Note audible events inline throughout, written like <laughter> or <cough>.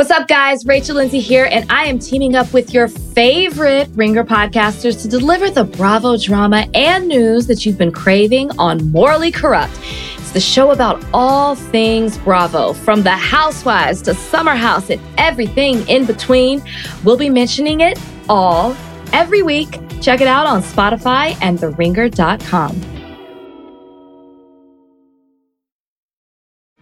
What's up, guys? Rachel Lindsay here, and I am teaming up with your favorite Ringer podcasters to deliver the Bravo drama and news that you've been craving on Morally Corrupt. It's the show about all things Bravo, from the housewives to Summer House and everything in between. We'll be mentioning it all every week. Check it out on Spotify and TheRinger.com.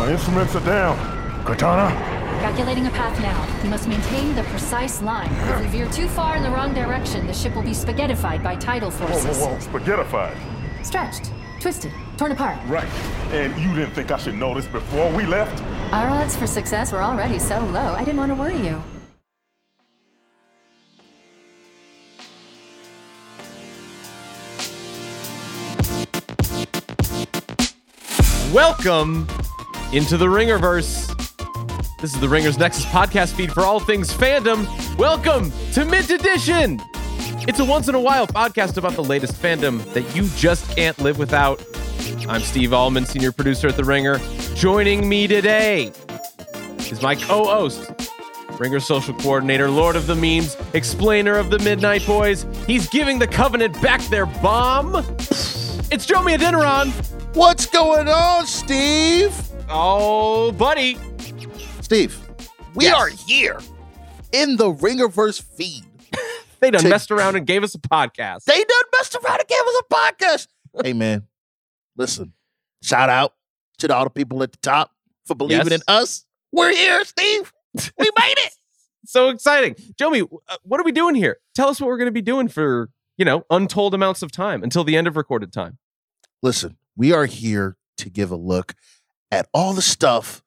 My instruments are down. Katana? Calculating a path now. You must maintain the precise line. If we veer too far in the wrong direction, the ship will be spaghettified by tidal Whoa, forces. whoa, whoa. Spaghettified. Stretched, twisted, torn apart. Right. And you didn't think I should know this before we left? Our odds for success were already so low, I didn't want to worry you. Welcome into the Ringerverse. This is the Ringers Nexus podcast feed for all things fandom. Welcome to Mint Edition. It's a once in a while podcast about the latest fandom that you just can't live without. I'm Steve Ahlman, senior producer at The Ringer. Joining me today is my co-host, Ringer social coordinator, Lord of the Memes, explainer of the Midnight Boys. He's giving the Covenant back their bomb. It's Joe Adeniran. What's going on, Steve? Oh, buddy. Steve, we Yes. are here in the Ringerverse feed. <laughs> They done To- messed around and gave us a podcast. They done messed around and gave us a podcast. <laughs> hey, man, listen, shout out to all the people at the top for believing Yes. in us. We're here, Steve. We <laughs> made it. so exciting. Joey, uh, what are we doing here? Tell us what we're going to be doing for, you know, untold amounts of time until the end of recorded time. Listen, we are here to give a look at all the stuff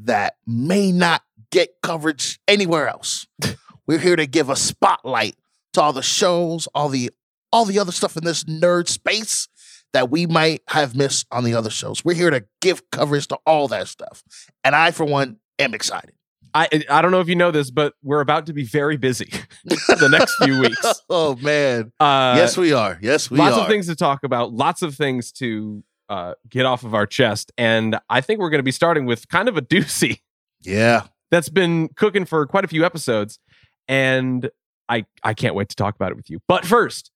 that may not get coverage anywhere else. <laughs> We're here to give a spotlight to all the shows, all the all the other stuff in this nerd space that we might have missed on the other shows. We're here to give coverage to all that stuff. And I, for one, am excited. I I don't know if you know this, but we're about to be very busy <laughs> the next few weeks. <laughs> oh man. Uh, yes, we are. Yes, we lots are. of things to talk about, lots of things to uh, get off of our chest, and I think we're going to be starting with kind of a doozy. Yeah. that's been cooking for quite a few episodes and I I can't wait to talk about it with you. But first,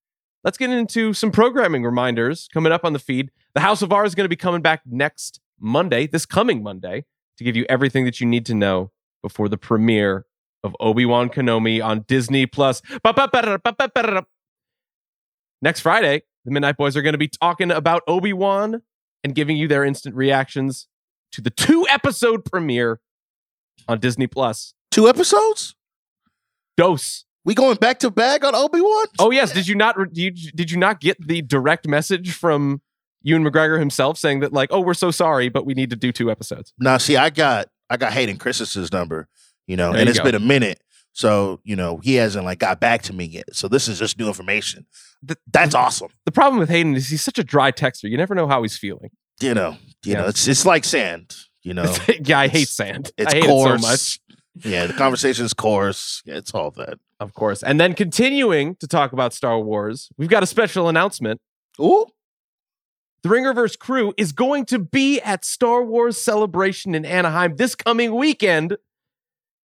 let's get into some programming reminders coming up on the feed. The House of R is going to be coming back next Monday, this coming Monday, to give you everything that you need to know before the premiere of Obi-Wan Kenobi on Disney Plus. Next Friday, the Midnight Boys are going to be talking about Obi-Wan and giving you their instant reactions to the two episode premiere on Disney Plus. Two episodes? Dose. We going back to back on Obi-Wan? Oh yes, did you not did you, did you not get the direct message from Ewan McGregor himself saying that like, "Oh, we're so sorry, but we need to do two episodes." Now, see, I got I got Hayden Christensen's number, you know, There and you it's go. been a minute. So, you know, he hasn't like got back to me yet. So this is just new information. That's awesome. The problem with Hayden is he's such a dry texter. You never know how he's feeling. You know, you Yeah. know, it's it's like sand, you know. <laughs> yeah, I hate sand. It's I hate coarse. it so much. Yeah, the conversation is coarse. Yeah, it's all that. Of course. And then continuing to talk about Star Wars, we've got a special announcement. Ooh. The Ringerverse crew is going to be at Star Wars Celebration in Anaheim this coming weekend.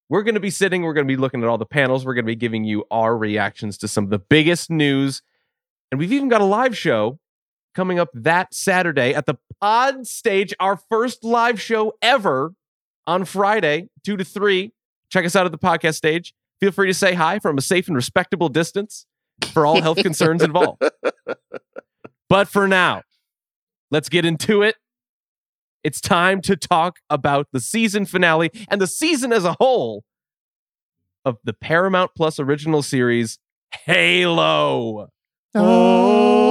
We're going to be sitting, we're going to be looking at all the panels, we're going to be giving you our reactions to some of the biggest news. And we've even got a live show coming up that Saturday at the Pod Stage, our first live show ever on Friday, 2 to 3. Check us out at the podcast stage. Feel free to say hi from a safe and respectable distance for all health concerns involved. <laughs> But for now, let's get into it. It's time to talk about the season finale and the season as a whole of the Paramount Plus original series Halo. Oh.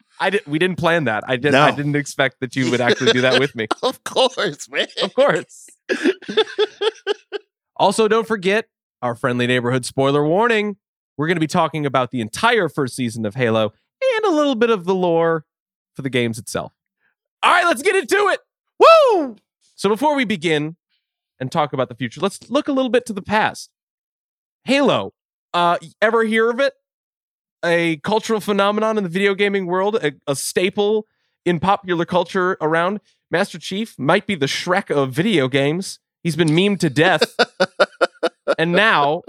<laughs> I did. We didn't plan that. I did. No. I didn't expect that you would actually do that with me. <laughs> of course, man. Of course. <laughs> also, don't forget our friendly neighborhood spoiler warning. We're going to be talking about the entire first season of Halo and a little bit of the lore for the games itself. All right, let's get into it. Woo! So before we begin and talk about the future, let's look a little bit to the past. Halo. Uh, ever hear of it? A cultural phenomenon in the video gaming world, a, a staple in popular culture around. Master Chief might be the Shrek of video games. He's been memed to death. <laughs> and now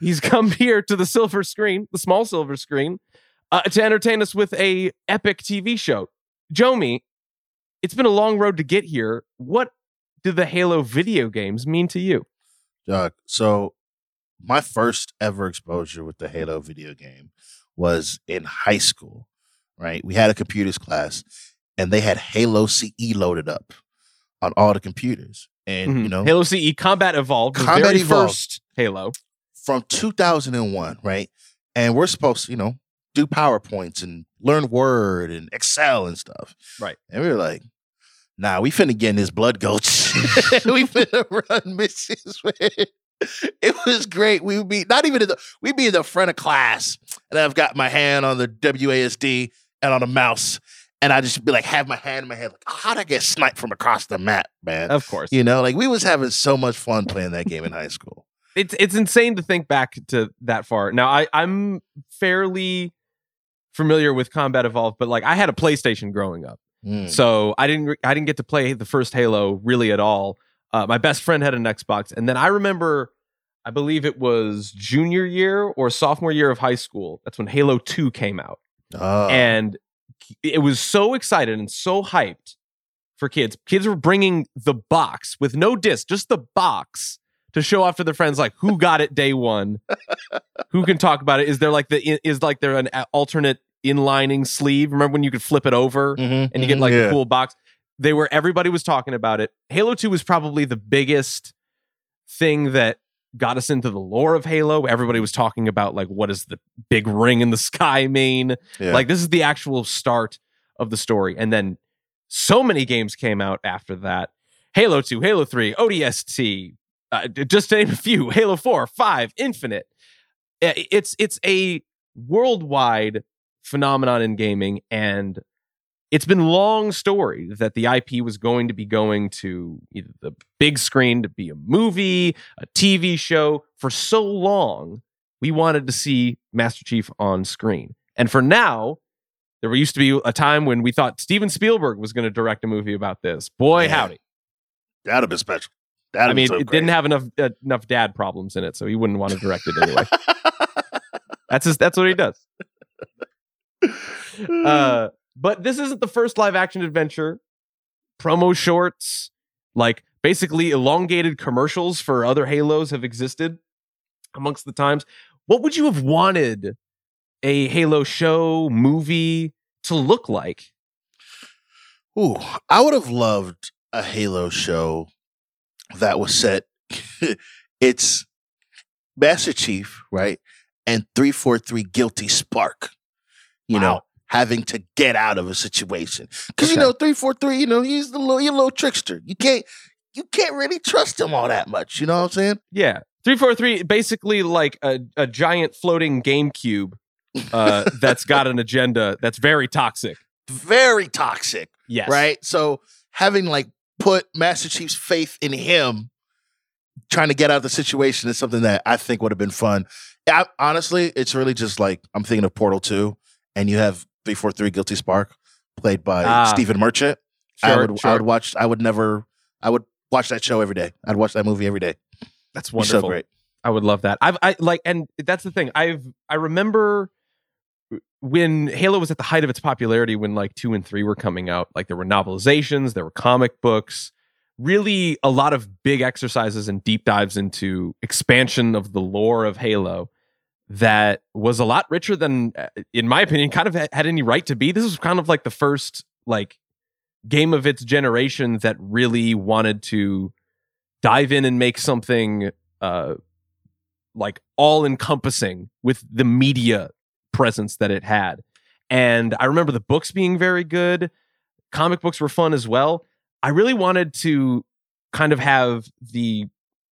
he's come here to the silver screen, the small silver screen, uh, to entertain us with a epic TV show. Jomi, it's been a long road to get here. What do the Halo video games mean to you? Doug, so my first ever exposure with the Halo video game was in high school, right? We had a computers class and they had Halo CE loaded up on all the computers. And, you Mhm. know, Halo CE Combat Evolved, the Combat very Evolved. first Halo. from 2001, right? And we're supposed to, you know, do PowerPoints and learn Word and Excel and stuff. Right. And we were like, nah, we finna get in this blood gulch. <laughs> we finna run <laughs> missions, man. It was great. We would be not even in the we'd be in the front of class, and I've got my hand on the WASD and on the mouse, and I just be like, have my hand in my head, like, how'd I get sniped from across the map, man? Of course. You know, like we was having so much fun playing that game in high school. it's it's insane to think back to that far. Now I I'm fairly familiar with Combat Evolved, but like I had a PlayStation growing up, Mm. so I didn't I didn't get to play the first Halo really at all. Uh, my best friend had an Xbox, and then I remember, I believe it was junior year or sophomore year of high school. That's when Halo Two came out, Oh. and it was so excited and so hyped for kids. Kids were bringing the box with no disc, just the box to show off to their friends, like who got it day one, <laughs> who can talk about it. Is there like the is like there an alternate inlining sleeve? Remember when you could flip it over Mhm, and you get mhm, like yeah. a cool box? They were everybody was talking about it. Halo Two was probably the biggest thing that got us into the lore of Halo. Everybody was talking about like what is the big ring in the <laughs> sky mean? Yeah. Like this is the actual start of the story. And then so many games came out after that. Halo 2, Halo 3, ODST, uh, just to name a few, <laughs> Halo 4, 5, Infinite. Uh, It's it's a worldwide phenomenon in gaming and it's been long story that the IP was going to be going to either the big screen to be a movie, a TV show. For so long, we wanted to see Master Chief on screen. And for now, there used to be a time when we thought Steven Spielberg was going to direct a movie about this. Boy, Yeah. howdy. That'd have been special. That'd I mean, so it didn't have enough uh, enough dad problems in it, so he wouldn't want to direct it anyway. <laughs> that's his, that's what he does. <laughs> Uh, but this isn't the first live action adventure. Promo shorts, like basically elongated commercials for other Halos have existed amongst the times. What would you have wanted a Halo show, movie to look like? Ooh, I would have loved a Halo show that was set. <laughs> it's Master Chief, right? And 343 Guilty Spark, you know, having to get out of a situation. Because, you know, 343, you know, he's the little, he's a little trickster. You can't, you can't really trust him all that much. You know what I'm saying? Yeah. 343, basically like a, a giant floating GameCube uh, <laughs> that's got an agenda that's very toxic. Very toxic. Yes. right? So having like put Master Chief's faith in him, trying to get out of the situation is something that I think would have been fun. I, honestly, it's really just like I'm thinking of Portal Two, and you have three four three Guilty Spark, played by Ah. Stephen Merchant. Sure, I would I would watch. I would never. I would watch that show every day. I'd watch that movie every day. That's wonderful. so great. I would love that. I've I like, and that's the thing. I've I remember when Halo was at the height of its popularity, when like two and three were coming out. Like there were novelizations, there were comic books. really a lot of big exercises and deep dives into expansion of the lore of Halo that was a lot richer than uh, in my opinion kind of had any right to be. This was kind of like the first like game of its generation that really wanted to dive in and make something uh like all encompassing with the media presence that it had. And I remember the books being very good. Comic books were fun as well. I really wanted to kind of have the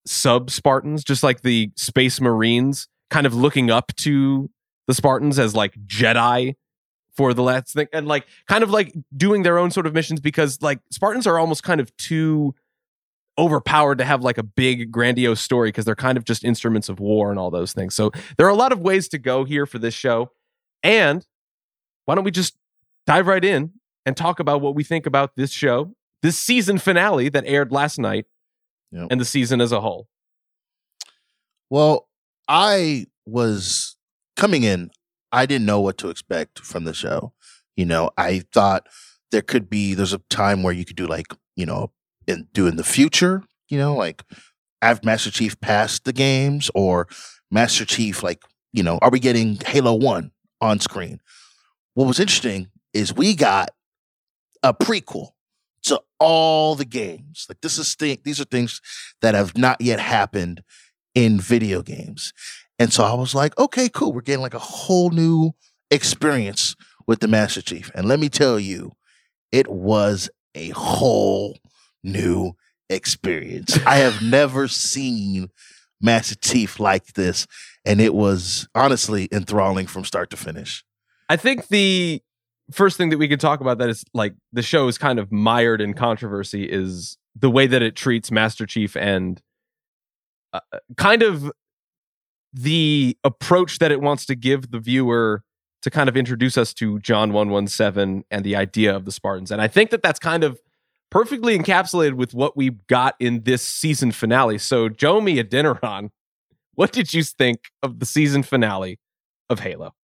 sub Spartans, just like the Space Marines, kind of looking up to the Spartans as like Jedi for the last thing and like kind of like doing their own sort of missions because like Spartans are almost kind of too overpowered to have like a big grandiose story because they're kind of just instruments of war and all those things. So there are a lot of ways to go here for this show. And why don't we just dive right in and talk about what we think about this show, this season finale that aired last night, Yep. and the season as a whole. Well, I was coming in, I didn't know what to expect from the show. You know, I thought there could be there's a time where you could do like, you know, in do in the future, you know, like have Master Chief pass the games or Master Chief like, you know, are we getting Halo 1 on screen? What was interesting is we got a prequel to all the games. Like this is thing these are things that have not yet happened in video games. And so I was like, okay, cool. We're getting like a whole new experience with the Master Chief. And let me tell you, it was a whole new experience. I have never seen Master Chief like this. And it was honestly enthralling from start to finish. I think the first thing that we could talk about that is like the show is kind of mired in controversy is the way that it treats Master Chief and uh, kind of the approach that it wants to give the viewer to kind of introduce us to John 117 and the idea of the Spartans. And I think that that's kind of perfectly encapsulated with what we got in this season finale. So, Jomi Adeniran, <laughs> what did you think of the season finale of Halo?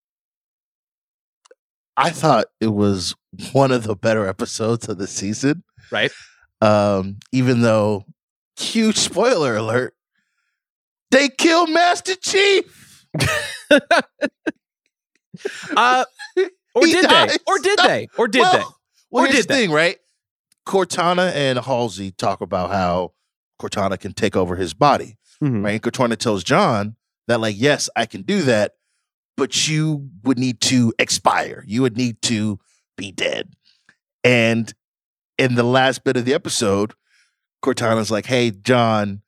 I thought it was one of the better episodes of the season. Right? Um, even though, huge spoiler alert, they killed Master Chief. <laughs> Uh, <laughs> or He did they? Or did they? Or did well, they? Well, Or here's did the they? thing, right? Cortana and Halsey talk about how Cortana can take over his body, Mhm. right? And Cortana tells John that, like, yes, I can do that, but you would need to expire. You would need to be dead. And in the last bit of the episode, Cortana's like, hey, John,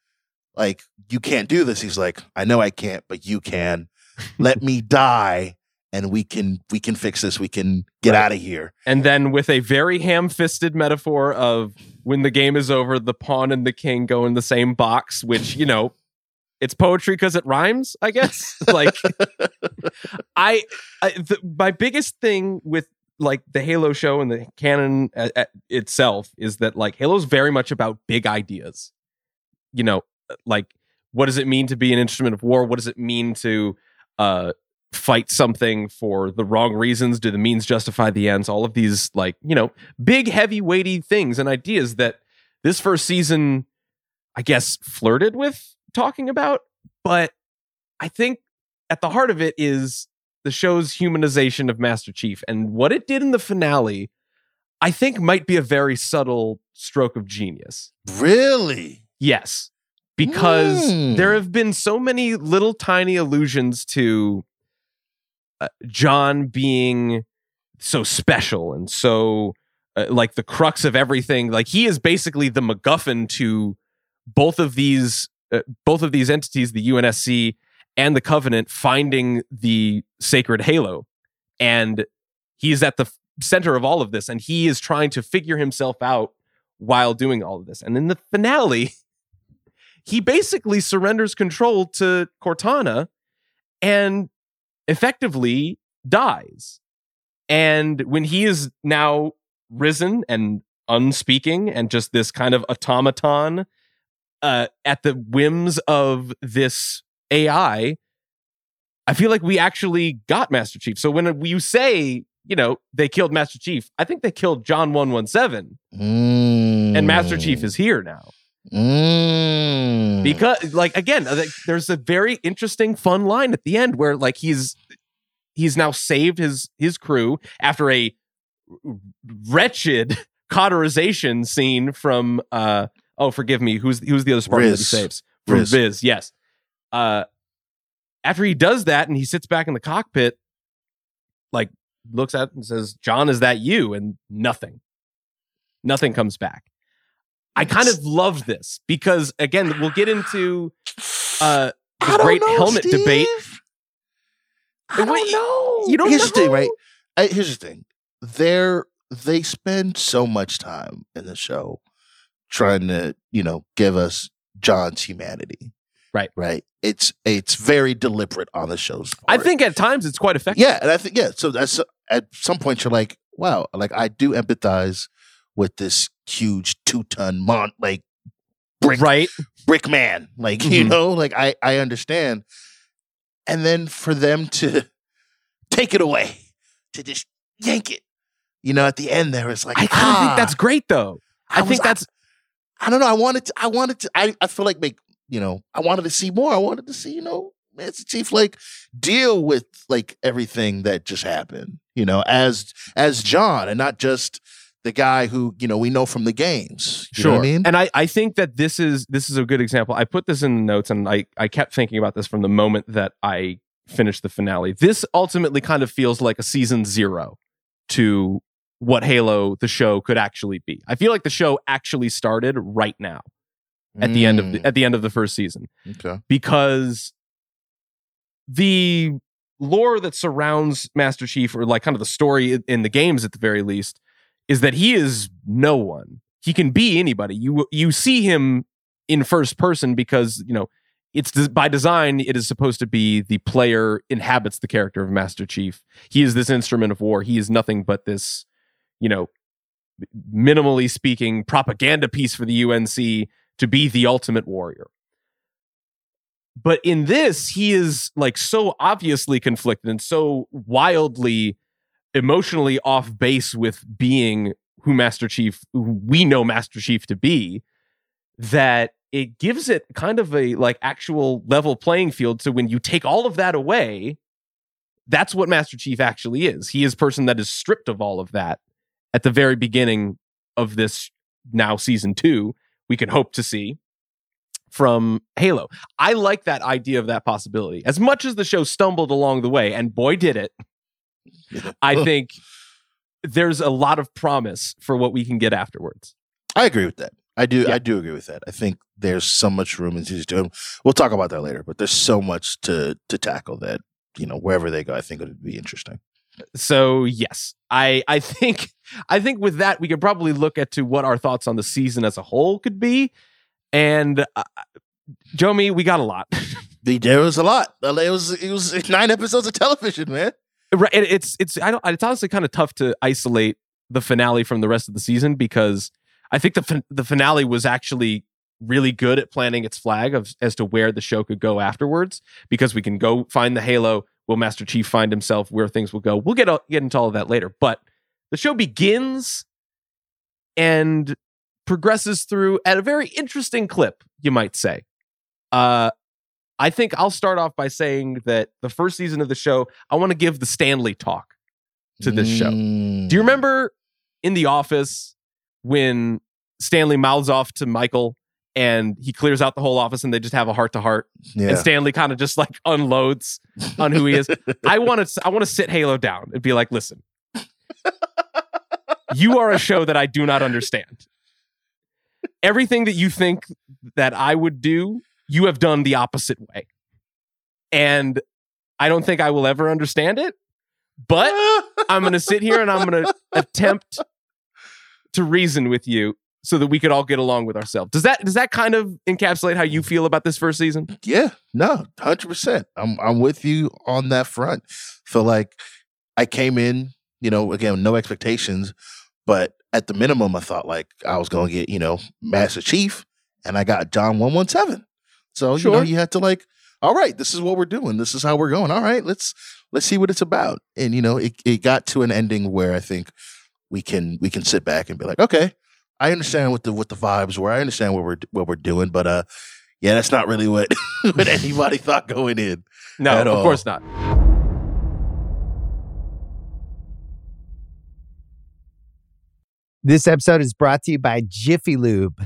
like, you can't do this. He's like, I know I can't, but you can. <laughs> Let me die and we can we can fix this. We can get Right. out of here. And then with a very ham-fisted metaphor of when the game is over, the pawn and the king go in the same box, which you know, it's poetry because it rhymes. I guess. <laughs> like, I, I the, my biggest thing with like the Halo show and the canon uh, uh, itself is that like Halo's very much about big ideas. You know, like what does it mean to be an instrument of war? What does it mean to uh fight something for the wrong reasons? Do the means justify the ends? All of these like, you know, big heavy weighty things and ideas that this first season I guess flirted with talking about, but I think at the heart of it is the show's humanization of Master Chief and what it did in the finale I think might be a very subtle stroke of genius. Really? Yes. Because Mm. there have been so many little tiny allusions to John being so special and so uh, like the crux of everything. Like he is basically the MacGuffin to both of these uh, both of these entities, the UNSC and the Covenant, finding the sacred halo, and he is at the f- center of all of this, and he is trying to figure himself out while doing all of this. And in the finale, <laughs> he basically surrenders control to Cortana and effectively dies. And when he is now risen and unspeaking and just this kind of automaton uh, at the whims of this AI, I feel like we actually got Master Chief. So when you say you know, they killed Master Chief. I think they killed John 117 Mm. and Master Chief is here now. Mm. Because like again, uh, there's a very interesting fun line at the end where like he's he's now saved his his crew after a wretched <laughs> cauterization scene from uh oh forgive me who's who's the other Spartan that he Riz. saves from Riz. Viz yes uh after he does that and he sits back in the cockpit like looks at and says John is that you and nothing nothing comes back I kind of love this because again we'll get into uh the great know, helmet debate I don't know. you don't Here's the thing, right? I, here's the thing. They're they spend so much time in the show trying to, you know, give us John's humanity. Right. Right. It's it's very deliberate on the show's part. I think at times it's quite effective Yeah, and I think yeah. So that's at some point you're like, wow, like I do empathize with this huge two ton mon like brick right brick man. Like, <laughs> you Mhm. know, like I I understand. And then for them to <laughs> take it away, to just yank it. You know, at the end there it's like I kind of think ah, that's great though I, was- think that's I, don't know. I wanted to I wanted to I, I feel like make you know, I wanted to see more. I wanted to see, you know, Master Chief like deal with like everything that just happened, you know, as as John and not just the guy who, you know, we know from the games. You know what I mean? And I, I think that this is this is a good example. I put this in the notes and I, I kept thinking about this from the moment that I finished the finale. This ultimately kind of feels like a season zero to what Halo the show could actually be. I feel like the show actually started right now at the end of the, Mm, at the end of the first season okay. because the lore that surrounds Master Chief, or like kind of the story in the games at the very least, is that he is no one. He can be anybody. You you see him in first person because you know it's des- by design. It is supposed to be the player inhabits the character of Master Chief. He is this instrument of war. He is nothing but this, you know, minimally speaking, propaganda piece for the UNSC to be the ultimate warrior but in this he is like so obviously conflicted and so wildly emotionally off base with being who master chief who we know master chief to be that it gives it kind of a like actual level playing field so when you take all of that away that's what master chief actually is he is person that is stripped of all of that at the very beginning of this now season 2 we can hope to see from Halo. I like that idea of that possibility. As much as the show stumbled along the way, and boy did it, I think there's a lot of promise for what we can get afterwards. I agree with that. I do. Yeah. I do agree with that. I think there's so much room in season two. We'll talk about that later. But there's so much to to tackle that you know wherever they go, I think it would be interesting. So yes, I I think <laughs> I think with that we could probably look at to what our thoughts on the season as a whole could be. And uh, Jomi, we got a lot. The- <laughs> There was a lot. It was it was nine episodes of television, man. Right it- it's it's i don't it's honestly kind of tough to isolate the finale from the rest of the season because i think the fin- the finale was actually really good at planting its flag of as to where the show could go afterwards because we can go find the halo will master chief find himself where things will go? We'll get get into all of that later but the show begins and progresses through at a very interesting clip you might say. Uh I think I'll start off by saying that the first season of the show, I want to give the Stanley talk to this show. Mm. Do you remember in The Office when Stanley mouths off to Michael and he clears out the whole office and they just have a heart to heart and Stanley kind of just like unloads on who he is? <laughs> I want to I want to sit Halo down and be like, "Listen. you are a show that I do not understand. Everything that you think that I would do, you have done the opposite way. And I don't think I will ever understand it, but <laughs> I'm going to sit here and I'm going to attempt to reason with you so that we could all get along with ourselves. Does that does that kind of encapsulate how you feel about this first season? Yeah, no, hundred percent. I'm I'm with you on that front. Feel like I came in, you know, again, no expectations, but at the minimum, I thought like I was gonna get, you know, Master Chief, and I got John one one seven. So you know, you had to like, all right, this is what we're doing. This is how we're going. All right, let's let's see what it's about. And you know, it it got to an ending where I think we can we can sit back and be like, okay, I understand what the what the vibes were. I understand what we're what we're doing, but uh, yeah, that's not really what <laughs> what anybody thought going in. No, At of all. course not. This episode is brought to you by Jiffy Lube.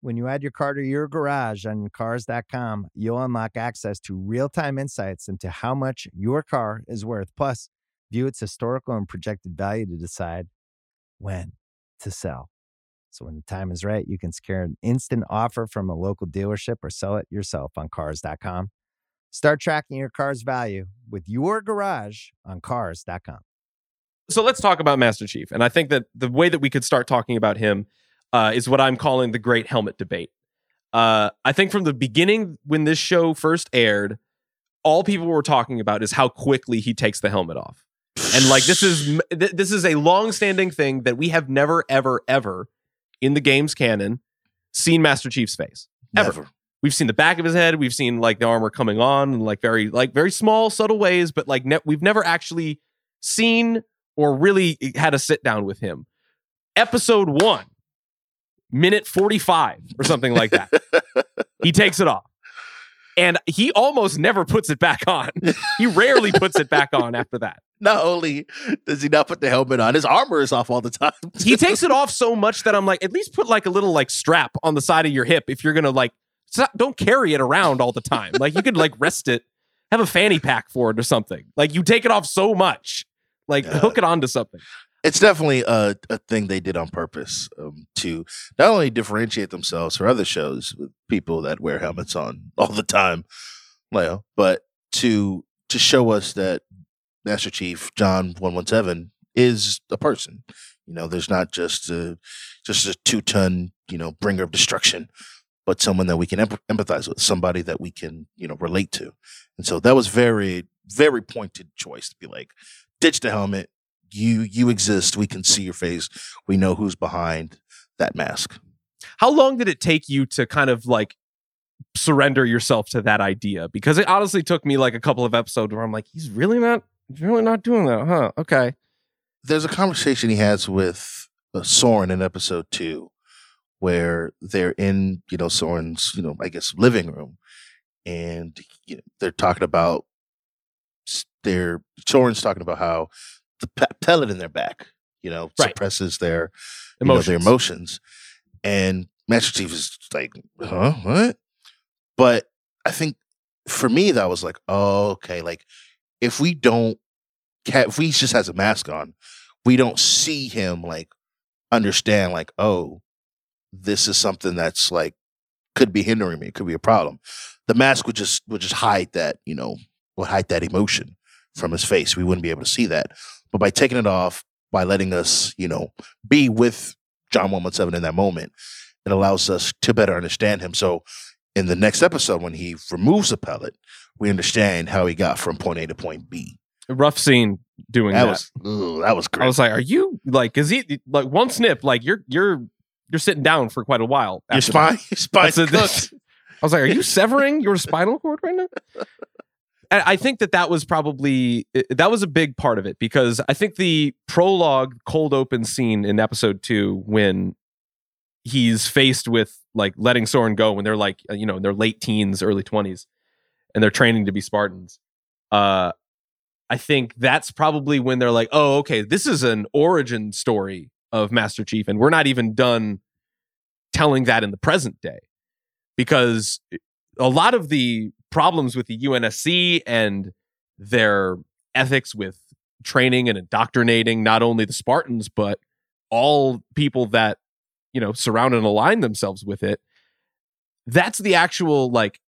When you add your car to your garage on Cars.com, you'll unlock access to real time insights into how much your car is worth. Plus, view its historical and projected value to decide when to sell. So when the time is right, you can secure an instant offer from a local dealership or sell it yourself on Cars.com. Start tracking your car's value with your garage on Cars.com. So let's talk about Master Chief. And I think that the way that we could start talking about him uh, is what I'm calling the great helmet debate. Uh, I think from the beginning, when this show first aired, all people were talking about is how quickly he takes the helmet off. And like this is <laughs> th- this is a long-standing thing that we have never, ever, ever in the game's canon seen Master Chief's face. Ever. Never. We've seen the back of his head. We've seen like the armor coming on, and like very like very small, subtle ways, but like ne- we've never actually seen or really had a sit down with him. Episode one, minute forty five or something like that. <laughs> he takes it off, and he almost never puts it back on. he rarely puts it back on after that. <laughs> Not only does he not put the helmet on, his armor is off all the time. <laughs> He takes it off so much that I'm like, at least put like a little like strap on the side of your hip if you're gonna like. Don't carry it around all the time. Like you could like rest it, have a fanny pack for it or something. Like you take it off so much, like Yeah. hook it onto something. It's definitely a, a thing they did on purpose um, to not only differentiate themselves from other shows with people that wear helmets on <laughs> all the time, Leo, but to to show us that Master Chief John One One Seven is a person. You know, there's not just a just a two ton you know bringer of destruction, but someone that we can emp- empathize with, somebody that we can you know relate to, and so that was very very pointed choice to be like ditch the helmet you you exist we can see your face we know who's behind that mask How long did it take you to kind of like surrender yourself to that idea? Because it honestly took me like a couple of episodes where I'm like, he's really not, he's really not doing that, huh? Okay. there's a conversation he has with uh, Soren in episode two where they're in you know Soren's you know I guess living room and you know, they're talking about their Soren's talking about how the pe- pellet in their back you know Right. suppresses their you know, their Emotions. emotions. And Master Chief is like, huh, what? But I think for me, that was like, oh, okay. Like, if we don't, if he just has a mask on, we don't see him like understand, like, oh, this is something that's like could be hindering me, could be a problem. The mask would just would just hide that, you know, would hide that emotion from his face. We wouldn't be able to see that. But by taking it off, by letting us, you know, be with John 117 in that moment, it allows us to better understand him. So in the next episode, when he removes the pellet, we understand how he got from point A to point B. Rough scene doing That that. was ugh, that was great. I was like, are you like, is he like one snip? Like you're, you're, you're sitting down for quite a while. your spine, your a- <laughs> cooked. I was like, are you severing your spinal cord right now? <laughs> And I think that that was probably that was a big part of it because I think the prologue cold open scene in episode two when he's faced with like letting Soren go when they're like you know in their late teens, early twenties, and they're training to be Spartans. Uh, I think that's probably when they're like, oh, okay, this is an origin story of Master Chief, and we're not even done telling that in the present day. Because a lot of the problems with the UNSC and their ethics with training and indoctrinating not only the Spartans, but all people that, you know, surround and align themselves with it. That's the actual like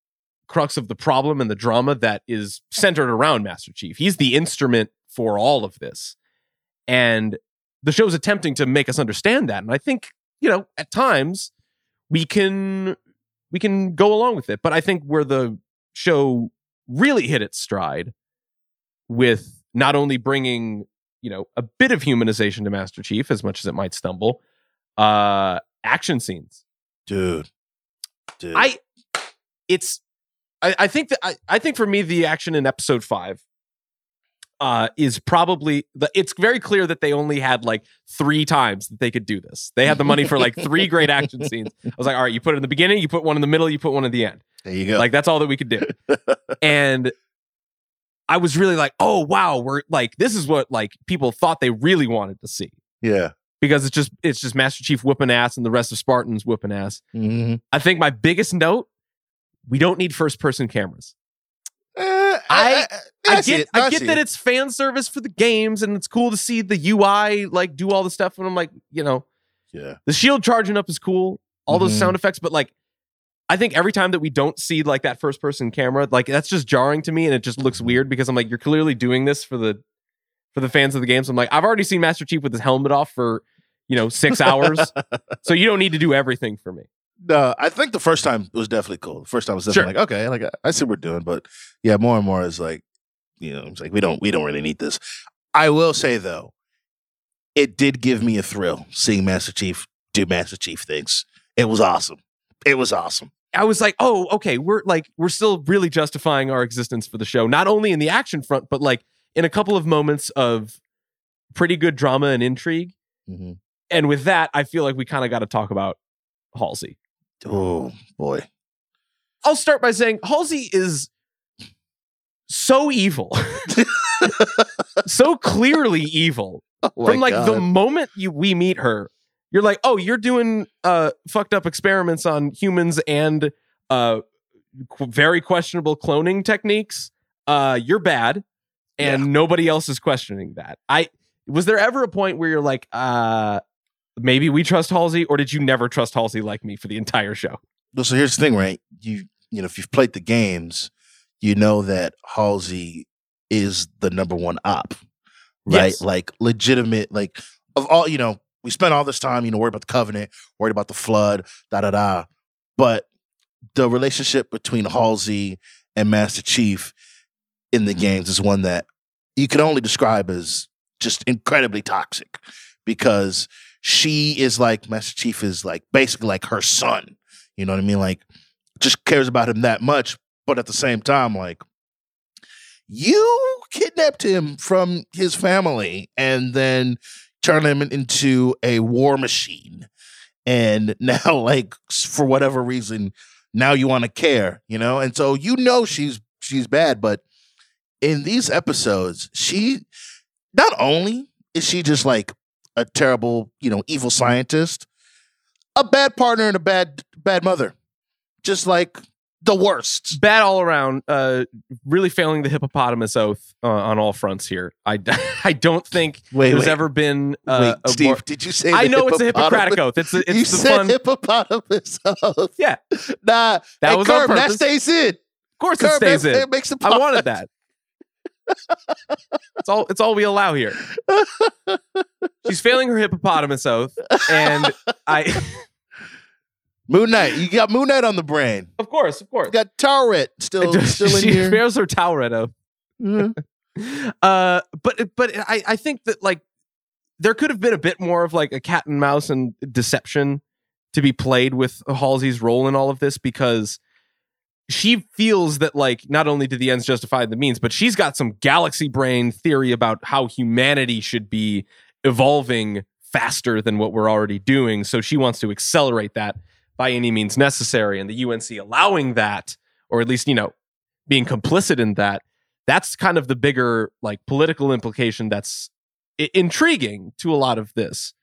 crux of the problem and the drama that is centered around Master Chief. He's the instrument for all of this. And the show's attempting to make us understand that. And I think, you know, at times we can we can go along with it. But I think where the show really hit its stride with not only bringing, you know, a bit of humanization to Master Chief as much as it might stumble, uh action scenes. Dude. Dude. I it's I, I think that I, I think for me the action in episode five uh is probably the it's very clear that they only had like three times that they could do this. They had the money for like three great action <laughs> scenes. I was like, all right, you put it in the beginning, you put one in the middle, you put one at the end. There you go. Like that's all that we could do. <laughs> and I was really like, oh wow, we're like this is what like people thought they really wanted to see. yeah. Because it's just it's just Master Chief whooping ass and the rest of Spartans whooping ass. Mm-hmm. I think my biggest note, we don't need first person cameras. I, I- I, see get. I get that it. it's fan service for the games and it's cool to see the UI like do all the stuff and I'm like, you know, Yeah. the shield charging up is cool, all those Mhm. sound effects, but like I think every time that we don't see like that first person camera, like that's just jarring to me and it just looks weird because I'm like, you're clearly doing this for the for the fans of the game. So I'm like, I've already seen Master Chief with his helmet off for, you know, six hours. <laughs> so you don't need to do everything for me. No, I think the first time was definitely cool. The first time was definitely like, okay, like I, I see what we're doing, but yeah, more and more is like, you know, it's like we don't we don't really need this. I will say though, it did give me a thrill seeing Master Chief do Master Chief things. It was awesome. It was awesome. I was like, oh, okay, we're like, we're still really justifying our existence for the show, not only in the action front, but like in a couple of moments of pretty good drama and intrigue. Mhm. And with that, I feel like we kind of got to talk about Halsey. Oh boy. I'll start by saying Halsey is so evil, <laughs> so clearly evil. Oh From like the moment you we meet her, you're like, oh, you're doing uh fucked up experiments on humans and uh qu- very questionable cloning techniques. Uh, you're bad, and nobody else is questioning that. I was there ever a point where you're like, uh, maybe we trust Halsey, or did you never trust Halsey like me for the entire show? Well, so here's the thing, right? You you know, if you've played the games, you know that Halsey is the number one op, right? Yes. Like legitimate, like of all you know, we spent all this time, you know, worried about the covenant, worried about the flood, da da da. But the relationship between Halsey and Master Chief in the games is one that you can only describe as just incredibly toxic because she is like Master Chief is like basically like her son. You know what I mean? Like just cares about him that much, but at the same time, like you kidnapped him from his family and then turned him into a war machine. And <laughs> now, like, for whatever reason, now you want to care, you know? And so you know she's she's bad, but in these episodes, she not only is she just like a terrible, you know, evil scientist, a bad partner and a bad bad mother. Just like the worst. Bad all around. Uh, really failing the hippopotamus oath uh, on all fronts here. I <laughs> I don't think Wait, there's wait. ever been uh, Wait, Steve, did you say I know it's a Hippocratic oath. It's a, it's you the said fun. hippopotamus oath. Yeah, Nah, That was Curb, that stays in. of course it stays that, in. It makes the I wanted that. It's all. It's all we allow here. <laughs> She's failing her hippopotamus oath, and I, <laughs> Moon Knight, you got Moon Knight on the brain. of course, of course, You got Taweret still, still in here. <laughs> she here. fails her Taweret oath. Mhm. <laughs> Uh, but but I I think that like there could have been a bit more of like a cat and mouse and deception to be played with Halsey's role in all of this because she feels that like not only do the ends justify the means, but she's got some galaxy brain theory about how humanity should be evolving faster than what we're already doing. So she wants to accelerate that by any means necessary. And the UNSC allowing that, or at least, you know, being complicit in that, that's kind of the bigger like political implication that's I- intriguing to a lot of this.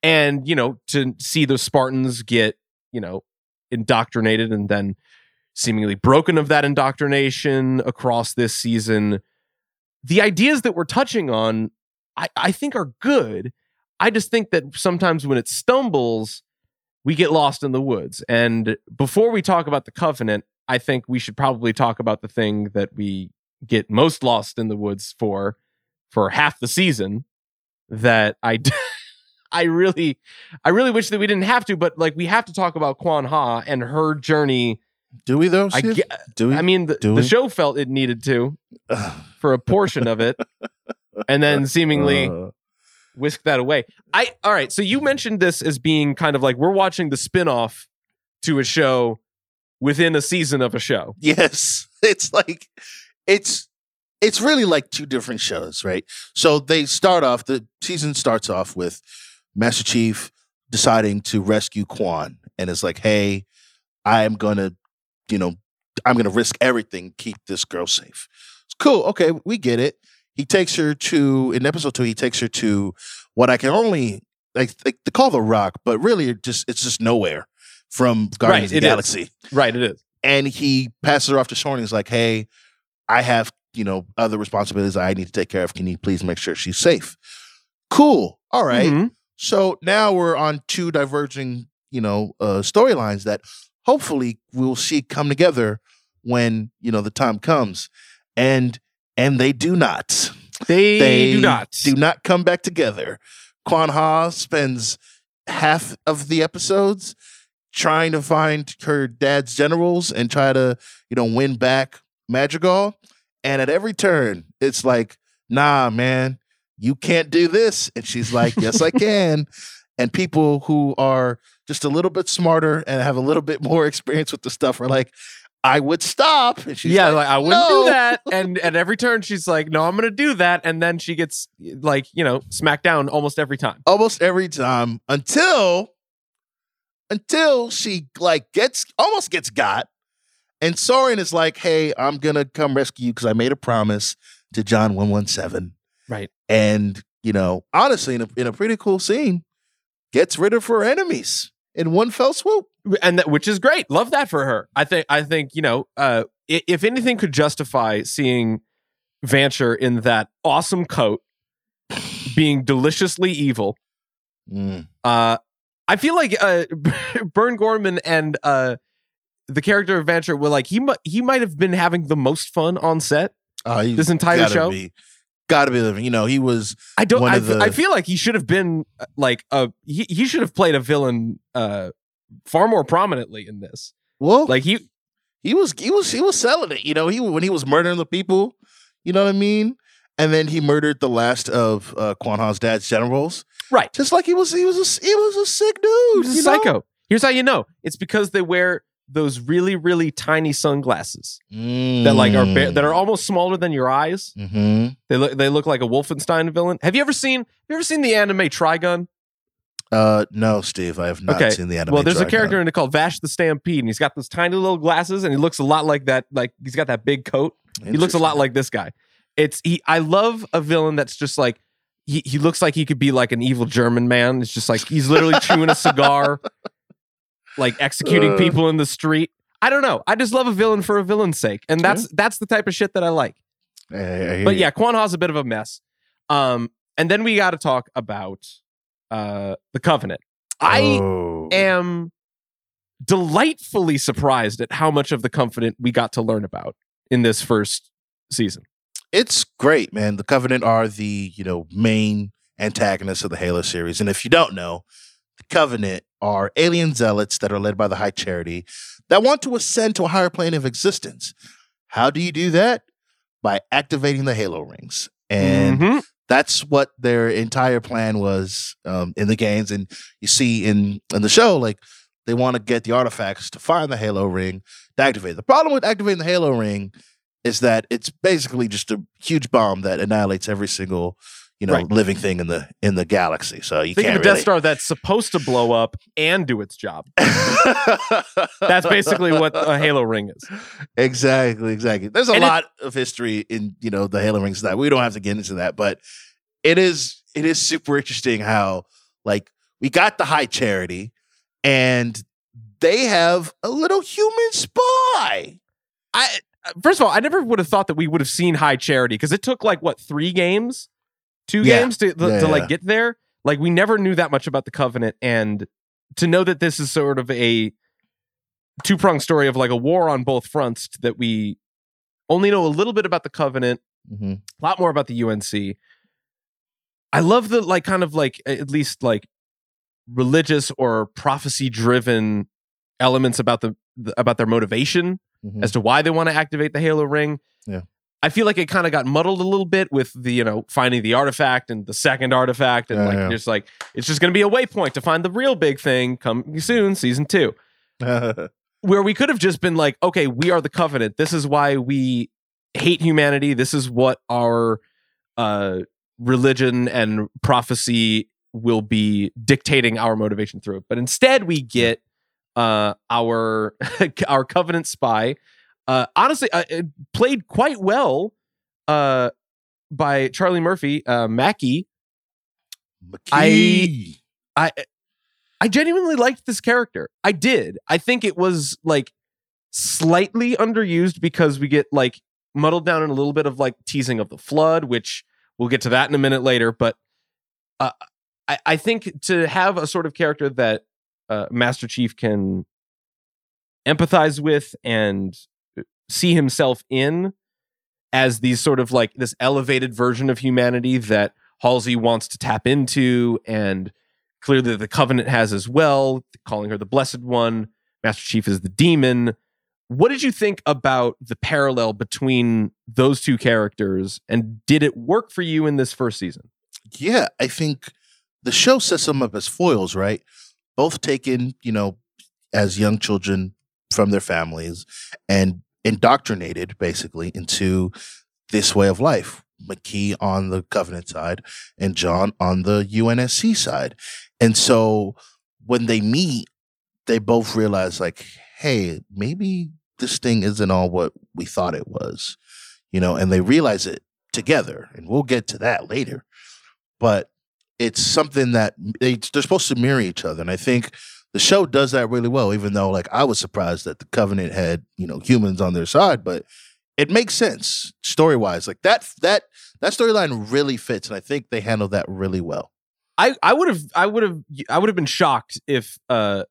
And, you know, to see the Spartans get, you know, indoctrinated and then seemingly broken of that indoctrination across this season. The ideas that we're touching on, I, I think are good. I just think that sometimes when it stumbles, we get lost in the woods. And before we talk about the covenant, I think we should probably talk about the thing that we get most lost in the woods for for half the season that I <laughs> I really I really wish that we didn't have to but like we have to talk about Kwan Ha and her journey Do we though? I? Do we? I mean the, Do the show felt it needed to <sighs> for a portion of it and then seemingly Uh, whisk that away. I all right. So you mm-hmm. mentioned this as being kind of like we're watching the spin-off to a show within a season of a show. yes, <laughs> it's like it's it's really like two different shows, right? So they start off the season starts off with Master Chief deciding to rescue Kwan, and it's like, hey, I am gonna, you know, I'm gonna risk everything, to keep this girl safe. It's cool. Okay, we get it. He takes her to in episode two. He takes her to what I can only like, like they call the Rock, but really it just it's just nowhere from Guardians Right, of the it is. Galaxy Right, it is. and he passes her off to Soren. He's like, "Hey, I have you know other responsibilities I need to take care of. Can you please make sure she's safe?" Cool. All right. Mhm. So now we're on two diverging you know uh, storylines that hopefully we'll see come together when you know the time comes, and and they do not. They, They do not. do not come back together. Kwan Ha spends half of the episodes trying to find her dad's generals and try to, you know, win back Madrigal. And at every turn, it's like, nah, man, you can't do this. And she's like, yes, I <laughs> can. And people who are just a little bit smarter and have a little bit more <laughs> experience with the stuff are like, I would stop. And she's yeah, like, like, I wouldn't "No." do that. <laughs> And at every turn, she's like, "No, I'm going to do that," and then she gets like, you know, smacked down almost every time. almost every time until until she like gets almost gets got and Soren is like hey i'm gonna come rescue you because i made a promise to john 117 Right. and you know honestly in a, in a pretty cool scene gets rid of her enemies in one fell swoop and that which is great. Love that for her. I think I think you know, uh, if anything could justify seeing Vinsher in that awesome coat, being deliciously evil. Mm. Uh, I feel like uh, <laughs> Burn Gorman and uh, the character of Vinsher were like he might he might have been having the most fun on set he's this entire show. be, gotta be living you know he was I don't. I, the- I feel like he should have been uh, like a he, he should have played a villain uh far more prominently in this. well Like he he was he was he was selling it. You know, he when he was murdering the people, you know what I mean? And then he murdered the last of uh, Kwan Ha's dad's generals. right. Just like he was he was a, he was a sick dude. He's a know? psycho. Here's how you know. It's because they wear those really really tiny sunglasses that like are ba- that are almost smaller than your eyes. hmm They look they look like a Wolfenstein villain. Have you ever seen have you ever seen the anime Trigun? Uh, no, Steve, I have not Okay. seen the anime. well, there's a character in it called Vash the Stampede, and he's got those tiny little glasses, and he looks a lot like that. Like he's got that big coat. He looks a lot like this guy. It's he. I love a villain that's just like he. He looks like he could be like an evil German man. It's just like he's literally chewing a cigar, <laughs> like executing Uh. people in the street. I don't know. I just love a villain for a villain's sake, and that's that's the type of shit that I like. I- I hear But yeah, Kwan Ha's a bit of a mess. Um, and then we got to talk about uh the Covenant. I Oh. am delightfully surprised at how much of the Covenant we got to learn about in this first season. it's great, man. The Covenant are the you know main antagonists of the Halo series, and if you don't know, the Covenant are alien zealots that are led by the High Charity that want to ascend to a higher plane of existence. How do you do that? By activating the Halo rings, and Mhm. that's what their entire plan was um, in the games. And you see in in the show, like they want to get the artifacts to find the Halo ring to activate. it. The problem with activating the Halo ring is that it's basically just a huge bomb that annihilates every single you know Right. living thing in the in the galaxy. So you Think of a can't Death. Star that's supposed to blow up and do its job. <laughs> That's basically what a Halo ring is. exactly, exactly. There's a And it- lot of history in you know the Halo rings that we don't have to get into that, but it is it is super interesting how like we got the high charity and they have a little human spy. I first of all, I never would have thought that we would have seen High Charity because it took like what three games, two Yeah. games to to, Yeah, to, like get there. Like we never knew that much about the Covenant, and to know that this is sort of a two pronged story of like a war on both fronts that we only know a little bit about the Covenant, Mm-hmm. a lot more about the UNSC. I love the like kind of like at least like religious or prophecy driven elements about the, the about their motivation as to why they want to activate the Halo ring. Yeah. I feel like it kind of got muddled a little bit with the, you know, finding the artifact and the second artifact. And Yeah, like, yeah. just like, it's just going to be a waypoint to find the real big thing coming soon, season two, <laughs> where we could have just been like, okay, we are the Covenant. This is why we hate humanity. This is what our uh, religion and prophecy will be dictating our motivation through. But instead, we get uh, our <laughs> our Covenant spy. Uh, honestly, uh, it played quite well uh, by Charlie Murphy, uh, Makee. Makee. I I genuinely liked this character. I did. I think it was like slightly underused because we get like muddled down in a little bit of like teasing of the flood, which we'll get to that in a minute later. But uh, I, I think to have a sort of character that uh, Master Chief can empathize with and see himself in as these sort of like this elevated version of humanity that Halsey wants to tap into and clearly the covenant has as well calling her the blessed one master chief is the demon what did you think about the parallel between those two characters and did it work for you in this first season Yeah, I think the show sets them up as foils, right? Both taken, you know, as young children from their families and indoctrinated basically into this way of life. Makee on the Covenant side and John on the UNSC side. And so when they meet, they both realize, like, hey, maybe this thing isn't all what we thought it was, you know, and they realize it together. And we'll get to that later. But it's something that they, they're supposed to mirror each other. And I think the show does that really well, even though, like, I was surprised that the Covenant had, you know, humans on their side, but it makes sense story wise. Like that, that, that storyline really fits. And I think they handled that really well. i i would have i would have i would have been shocked if uh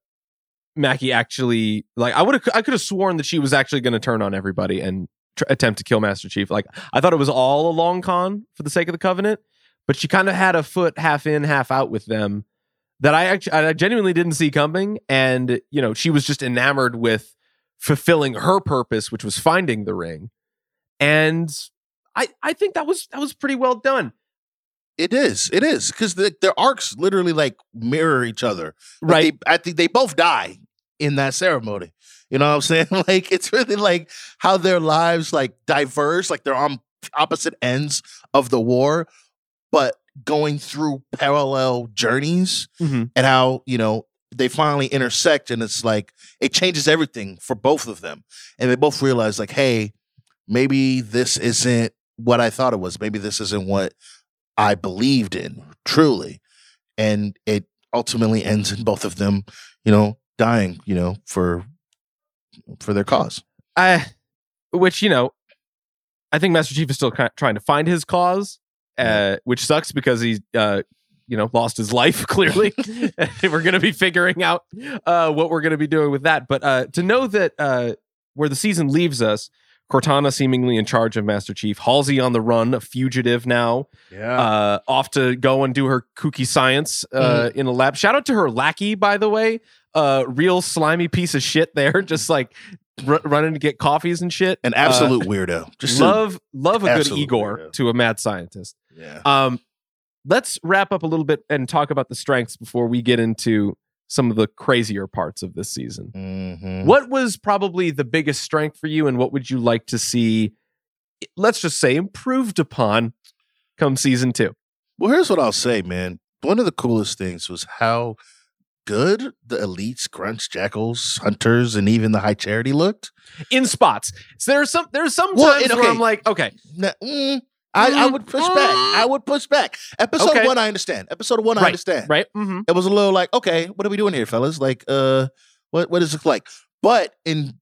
makee actually like i would have i could have sworn that she was actually going to turn on everybody and tr- attempt to kill master chief like i thought it was all a long con for the sake of the covenant but she kind of had a foot half in half out with them that i actually i genuinely didn't see coming and you know she was just enamored with fulfilling her purpose which was finding the ring and i i think that was that was pretty well done It is, it is, because the, their arcs literally like mirror each other. Like, right They, I think they both die in that ceremony. You know what I'm <laughs> saying? Like it's really like how their lives like diverge, like they're on opposite ends of the war, but going through parallel journeys Mhm. and how, you know, they finally intersect and it's like it changes everything for both of them. And they both realize like, hey, maybe this isn't what I thought it was. Maybe this isn't what I believed in truly. And it ultimately ends in both of them, you know, dying, you know, for for their cause. I, which you know, I think Master Chief is still trying to find his cause, uh, which sucks because he, uh, you know, lost his life. <laughs> Clearly, <laughs> <laughs> we're going to be figuring out uh, what we're going to be doing with that. But uh, to know that uh, where the season leaves us, Cortana seemingly in charge of Master Chief, Halsey on the run, a fugitive now, Yeah. uh, off to go and do her kooky science uh, in a lab. Shout out to her lackey, by the way. Uh, real slimy piece of shit there, just like r- running to get coffees and shit. An Uh, absolute weirdo. Just love, love a good Igor weirdo. to a mad scientist. yeah. Um, let's wrap up a little bit and talk about the strengths before we get into some of the crazier parts of this season. Mhm. What was probably the biggest strength for you, and what would you like to see? Let's just say improved upon come season two. Well, here's what I'll say, man. One of the coolest things was how good the elites, grunts, jackals, hunters, and even the high charity looked. in spots. So there's some there's some Well, times and where. I'm like, okay, mm, I, I would push back. I would push back. Episode Okay. one, I understand. Episode one, I understand. right? Mm-hmm. It was a little like, okay, what are we doing here, fellas? Like, uh, what what does it like? But in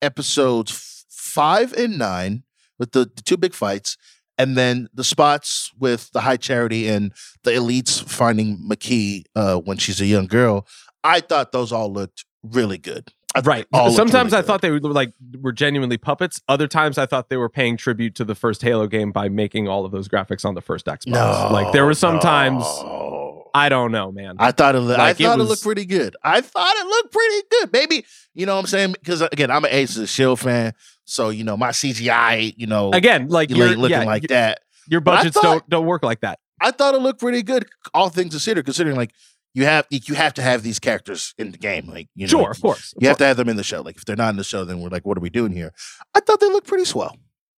episodes five and nine, with the, the two big fights, and then the spots with the high charity and the elites finding Makee uh, when she's a young girl, I thought those all looked really good. I Right. Sometimes really I good. thought they were like were genuinely puppets. Other times I thought they were paying tribute to the first Halo game by making all of those graphics on the first Xbox. no, like there were some times no. I don't know, man. I thought it. Looked, Like, I thought it, was- looked pretty good. I thought it looked pretty good. Maybe you know what I'm saying because again, I'm an Ace of the Shield fan, so you know my CGI, you know, Again, like you you're ain't looking yeah, like that. Your budgets thought- don't don't work like that. I thought it looked pretty good, all things considered. Considering like you have you have to have these characters in the game, like you know, sure, like, of course. of you have course. to have them in the show. Like if they're not in the show, then we're like, what are we doing here? I thought they looked pretty swell.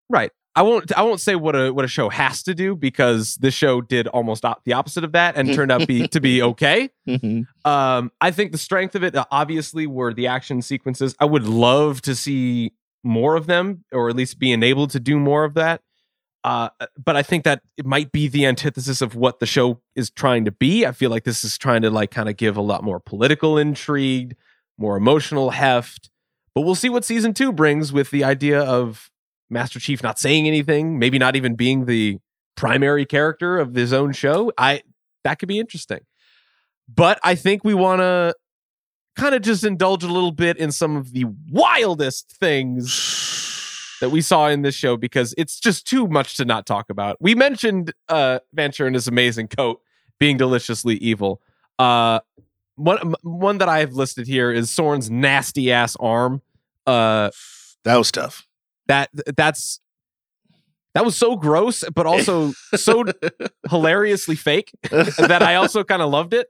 Right. I won't. I won't say what a what a show has to do because this show did almost op- the opposite of that and turned out be to be <laughs> okay. Um, I think the strength of it, uh, obviously, were the action sequences. I would love to see more of them, or at least be enabled to do more of that. Uh, but I think that it might be the antithesis of what the show is trying to be. I feel like this is trying to like kind of give a lot more political intrigue, more emotional heft. But we'll see what season two brings with the idea of Master Chief not saying anything, maybe not even being the primary character of his own show. I that could be interesting. But I think we want to kind of just indulge a little bit in some of the wildest things <sighs> that we saw in this show because it's just too much to not talk about. We mentioned uh Vinsher and his amazing coat being deliciously evil. Uh one one that I have listed here is Soren's nasty ass arm. Uh That was tough. that that's that was so gross but also so <laughs> hilariously fake <laughs> that I also kind of loved it.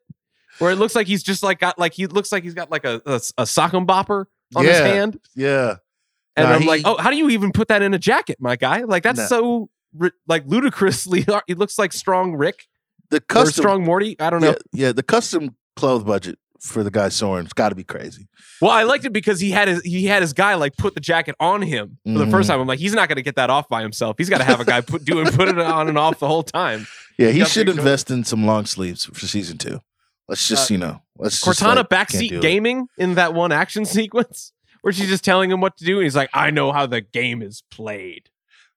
Where it looks like he's just like got like he looks like he's got like a a, a sock and bopper on his hand, yeah. and Nah, I'm like, oh, how do you even put that in a jacket, my guy? Like that's Nah. so like ludicrously. <laughs> He looks like strong Rick The or custom, strong Morty. I don't know. yeah, yeah, the custom clothes budget for the guy Soren's got to be crazy. Well, I liked it because he had his he had his guy like put the jacket on him for the first Mhm. time. I'm like, he's not going to get that off by himself. He's got to have a guy put do and put it on and off the whole time. Yeah, he got should invest in some long sleeves for season two. Let's just, Uh, you know, let's just, Cortana like, can't do backseat it. gaming in that one action <laughs> sequence where she's just telling him what to do, and he's like, "I know how the game is played."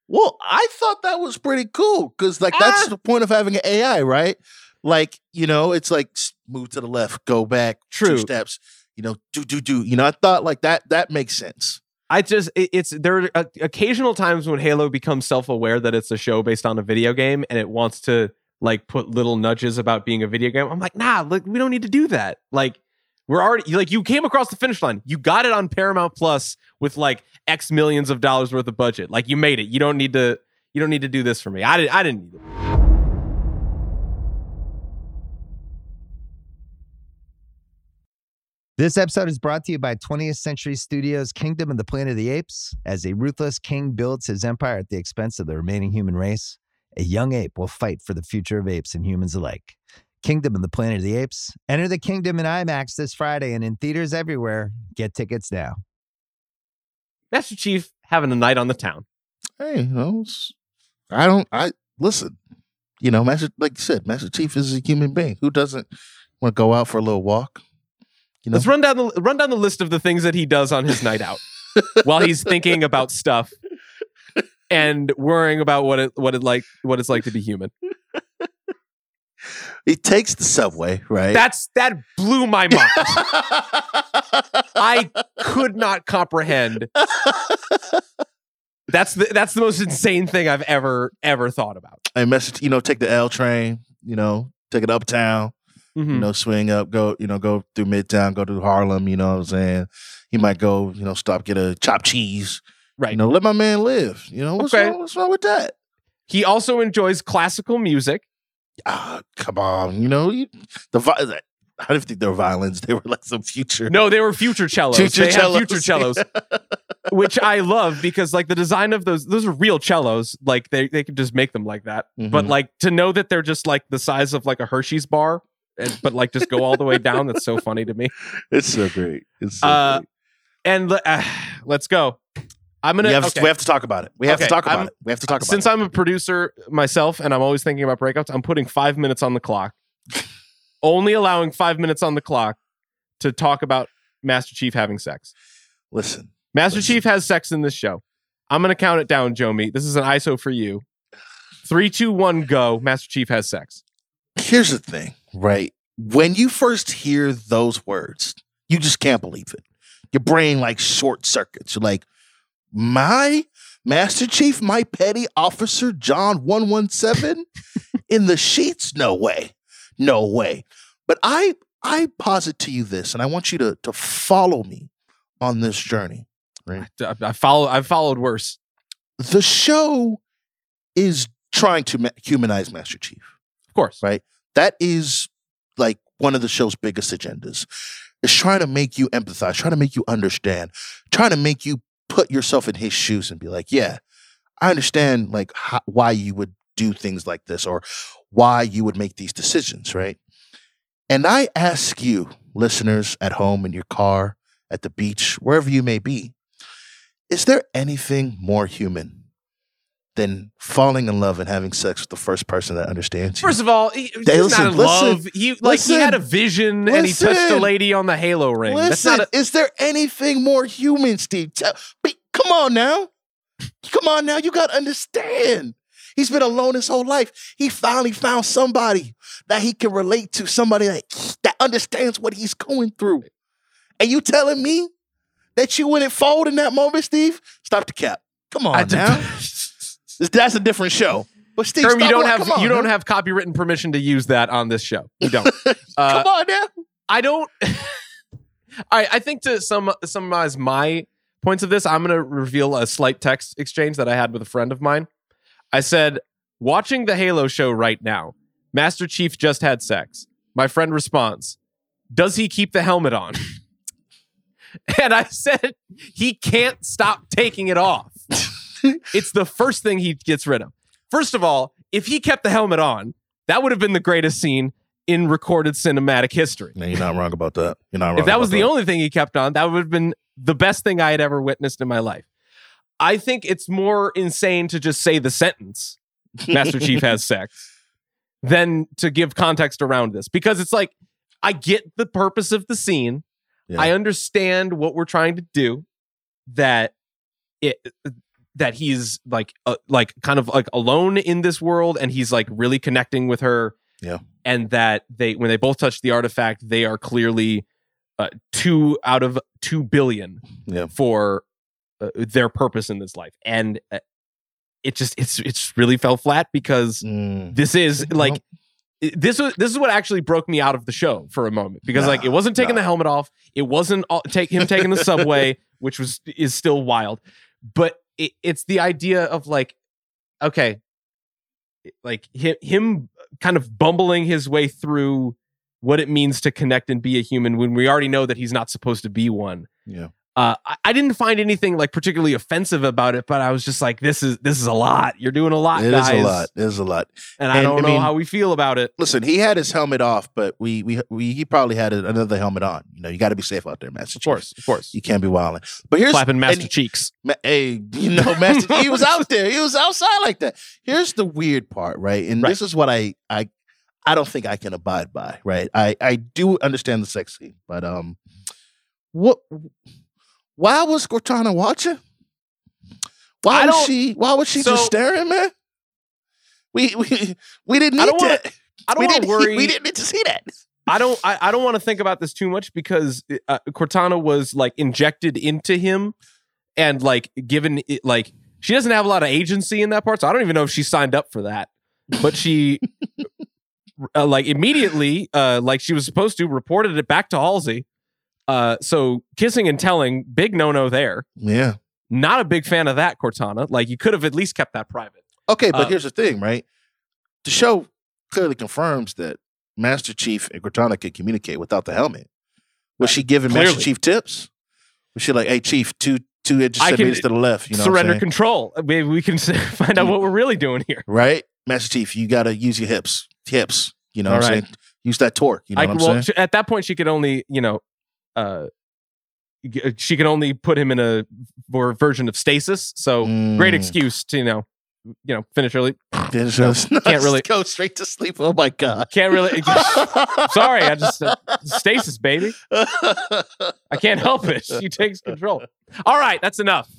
Well, I thought that was pretty cool because, like, that's Ah. the point of having an AI, right? Like, you know, it's like move to the left, go back, True. two steps, you know, do do do. You know, I thought like that. That makes sense. I just it- it's there are uh, occasional times when Halo becomes self-aware that it's a show based on a video game and it wants to like put little nudges about being a video game. I'm like, nah, like we don't need to do that. Like we're already like you came across the finish line. You got it on Paramount Plus with like X millions of dollars worth of budget. Like you made it. You don't need to you don't need to do this for me. I didn't I didn't need it. This episode is brought to you by 20th Century Studios' Kingdom of the Planet of the Apes. As a ruthless king builds his empire at the expense of the remaining human race, a young ape will fight for the future of apes and humans alike. Kingdom of the Planet of the Apes. Enter the kingdom in IMAX this Friday and in theaters everywhere. Get tickets now. Master Chief having a night on the town. Hey, you know, I don't. I listen. You know, Master, like you said, Master Chief is a human being who doesn't want to go out for a little walk. You know, Let's run down the run down the list of the things that he does on his night out <laughs> while he's thinking about stuff and worrying about what it what it like what it's like to be human. <laughs> he takes the subway, right? That's that blew my mind. I could not comprehend. <laughs> That's the that's the most insane thing I've ever ever thought about. and message, you know, take the L train, you know, take it uptown, Mhm. you know, swing up, go, you know, go through Midtown, go to Harlem, you know what I'm saying? He might go, you know, stop, get a chopped cheese. Right. You know, let my man live. You know, what's, Okay. wrong, what's wrong with that? He also enjoys classical music. Ah, come on. You know, you, the vi- I didn't think they were violins. They were like some future. No, they were future cellos. Future they cellos. future cellos, <laughs> which I love because like the design of those those are real cellos. Like they they could just make them like that. But Mhm. like to know that they're just like the size of like a Hershey's bar, and, but like just go all the way down. That's so funny to me. <laughs> It's so great. It's so Uh, great. And uh, let's go. I'm gonna. We have, okay. we have to talk about it. We have Okay, to talk about I'm- it. We have to talk about Since it. Since I'm a producer myself and I'm always thinking about breakups, I'm putting five minutes on the clock. <laughs> Only allowing five minutes on the clock to talk about Master Chief having sex. Listen, Master Listen. Chief has sex in this show. I'm gonna count it down, Jomi. This is an ISO for you. Three, two, one, go. Master Chief has sex. here's the thing, right? When you first hear those words, you just can't believe it. Your brain like short circuits. You're like, my Master Chief, my petty officer, John 117 in the sheets? No way. No way. But I I posit to you this, and I want you to, to follow me on this journey. I, I follow. I've followed worse. The show is trying to ma- humanize Master Chief. Of course. Right. that is like one of the show's biggest agendas It's trying to make you empathize trying to make you understand trying to make you put yourself in his shoes and be like yeah i understand like how, why you would do things like this or why you would make these decisions right? And i ask you listeners at home in your car at the beach wherever you may be is there anything more human than falling in love and having sex with the first person that understands you First of all, he, he's Hey, not in listen, love. He like he had a listen, vision and he touched a lady on the Halo ring. That's Listen, not a, is there anything more human, Steve? Tell- be- come on now. Come on now. You got to understand. He's been alone his whole life. He finally found somebody that he can relate to, somebody that, that understands what he's going through. And you telling me that you wouldn't fold in that moment, Steve? Stop the cap. Come on I- now. That's a different show. But Steve, Herm, you don't it. have on, you don't have copywritten permission to use that on this show. You don't. <laughs> Uh, Come on now. I don't. <laughs> I I think to sum summarize my points of this, I'm going to reveal a slight text exchange that I had with a friend of mine. I said, "Watching the Halo show right now, Master Chief just had sex." My friend responds, "Does he keep the helmet on?" <laughs> and I said, "He can't stop taking it off. <laughs> it's the first thing he gets rid of. First of all, if he kept the helmet on, that would have been the greatest scene in recorded cinematic history." No, you're not wrong about that. You're not wrong. if that was the only thing he kept on, that would have been the best thing I had ever witnessed in my life. I think it's more insane to just say the sentence, Master Chief has <laughs> sex, than to give context around this because it's like, I get the purpose of the scene. Yeah. I understand what we're trying to do, that it, that he's like, uh, like kind of like alone in this world and he's like really connecting with her. Yeah. And that they, when they both touch the artifact, they are clearly uh, two out of two billion Yeah. for uh, their purpose in this life, and uh, it just it's it's really fell flat because Mm. this is like this was this is what actually broke me out of the show for a moment because like it wasn't taking nah. the helmet off, it wasn't all, take him taking the subway, <laughs> which was is still wild, but it, it's the idea of like okay, like him him kind of bumbling his way through what it means to connect and be a human when we already know that he's not supposed to be one. Yeah. Uh, I, I didn't find anything like particularly offensive about it, but I was just like, "This is this is a lot. You're doing a lot, It is guys." a lot. It is a lot. and I don't I know mean- how we feel about it. Listen, he had his helmet off, but we we, we he probably had another helmet on. You know, you got to be safe out there, Master. Of course, of course. you can't be wilding. But here's Clapping Master and- Cheeks. Ma- hey, you know, <laughs> Master, he was out there. He was outside like that. Here's the weird part, right? And Right. this is what I I I don't think I can abide by, right? I I do understand the sex scene, but um, what? Why was Cortana watching? Why I was she? Why was she so- just staring, man? We we we didn't need I don't wanna- that. I don't we want to worry. We didn't need to see that. I don't. I, I don't want to think about this too much because uh, Cortana was like injected into him, and like given it, like she doesn't have a lot of agency in that part. So I don't even know if she signed up for that. But she, <laughs> uh, like immediately, uh, like she was supposed to, reported it back to Halsey. Uh, so kissing and telling, big no no there. Yeah. Not a big fan of that, Cortana. Like you could have at least kept that private. Okay, but Uh, here's the thing, right? The show clearly confirms that Master Chief and Cortana can communicate without the helmet. Was she giving Master Chief tips? Was she like, "Hey, Chief, two two inches I can centimeters to the left"? You know, Surrender control. Maybe we can <laughs> find out what we're really doing here. right? Master Chief, you got to use your hips, hips. You know, what All I'm saying? Use that torque. You know I, what I'm well, saying? at that point, she could only, you know, uh, she can only put him in a ver- version of stasis. So great Mm. excuse to, you know, you know, finish early. Finish No, us. <laughs> can't really- go straight to sleep. Oh my god! Can't really. Sorry, I just uh, stasis, baby. I can't help it. She takes control. All right, that's enough.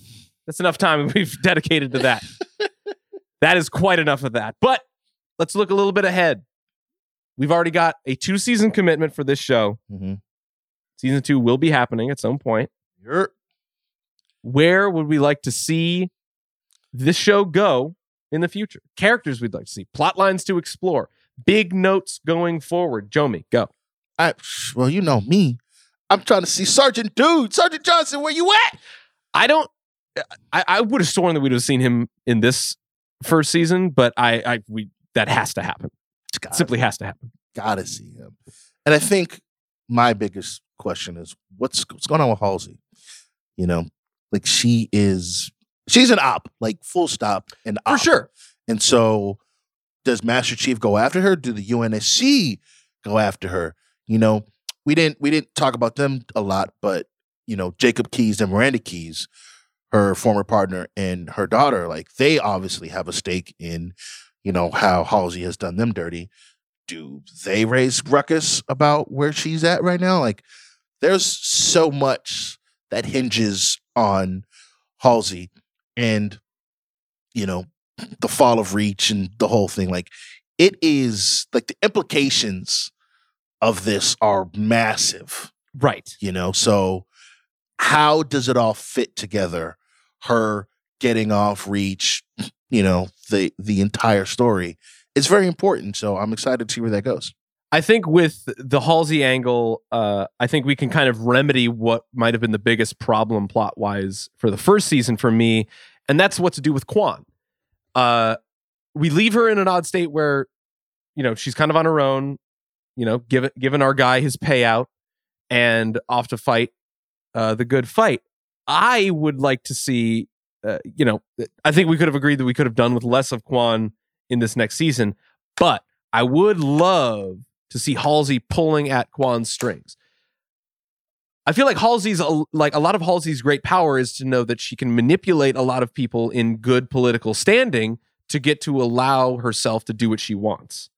That's enough time <laughs> we've dedicated to that. that is quite enough of that. But let's look a little bit ahead. We've already got a two season commitment for this show. Mhm. Season two will be happening at some point. You're- Where would we like to see this show go in the future? Characters we'd like to see, plot lines to explore, big notes going forward. Jomi, go. I, well, you know me. I'm trying to see Sergeant Dude, Sergeant Johnson. Where you at? I don't. I, I would have sworn that we'd have seen him in this first season, but I, I we that has to happen. Gotta, Simply has to happen. gotta see him. And I think my biggest question is what's what's going on with Halsey? You know, like she is she's an op, like full stop, an For sure. And so, does Master Chief go after her? Do the UNSC go after her? You know, we didn't we didn't talk about them a lot, but you know, Jacob Keyes and Miranda Keyes, her former partner and her daughter, like they obviously have a stake in, you know, how Halsey has done them dirty. Do they raise ruckus about where she's at right now? Like, there's so much that hinges on Halsey and you know the fall of reach and the whole thing. Like it is like the implications of this are massive. Right. you know so how does it all fit together? Her getting off reach you know the the entire story it's very important. So i'm excited to see where that goes I think with the Halsey angle, uh, I think we can kind of remedy what might have been the biggest problem plot wise for the first season for me, and that's what to do with Kwan. Uh, we leave her in an odd state where, you know, she's kind of on her own, you know, given given our guy his payout and off to fight uh, the good fight. I would like to see, uh, you know, I think we could have agreed that we could have done with less of Kwan in this next season, but I would love to see Halsey pulling at Kwan's strings. I feel like Halsey's like a lot of Halsey's great power is to know that she can manipulate a lot of people in good political standing to get to allow herself to do what she wants.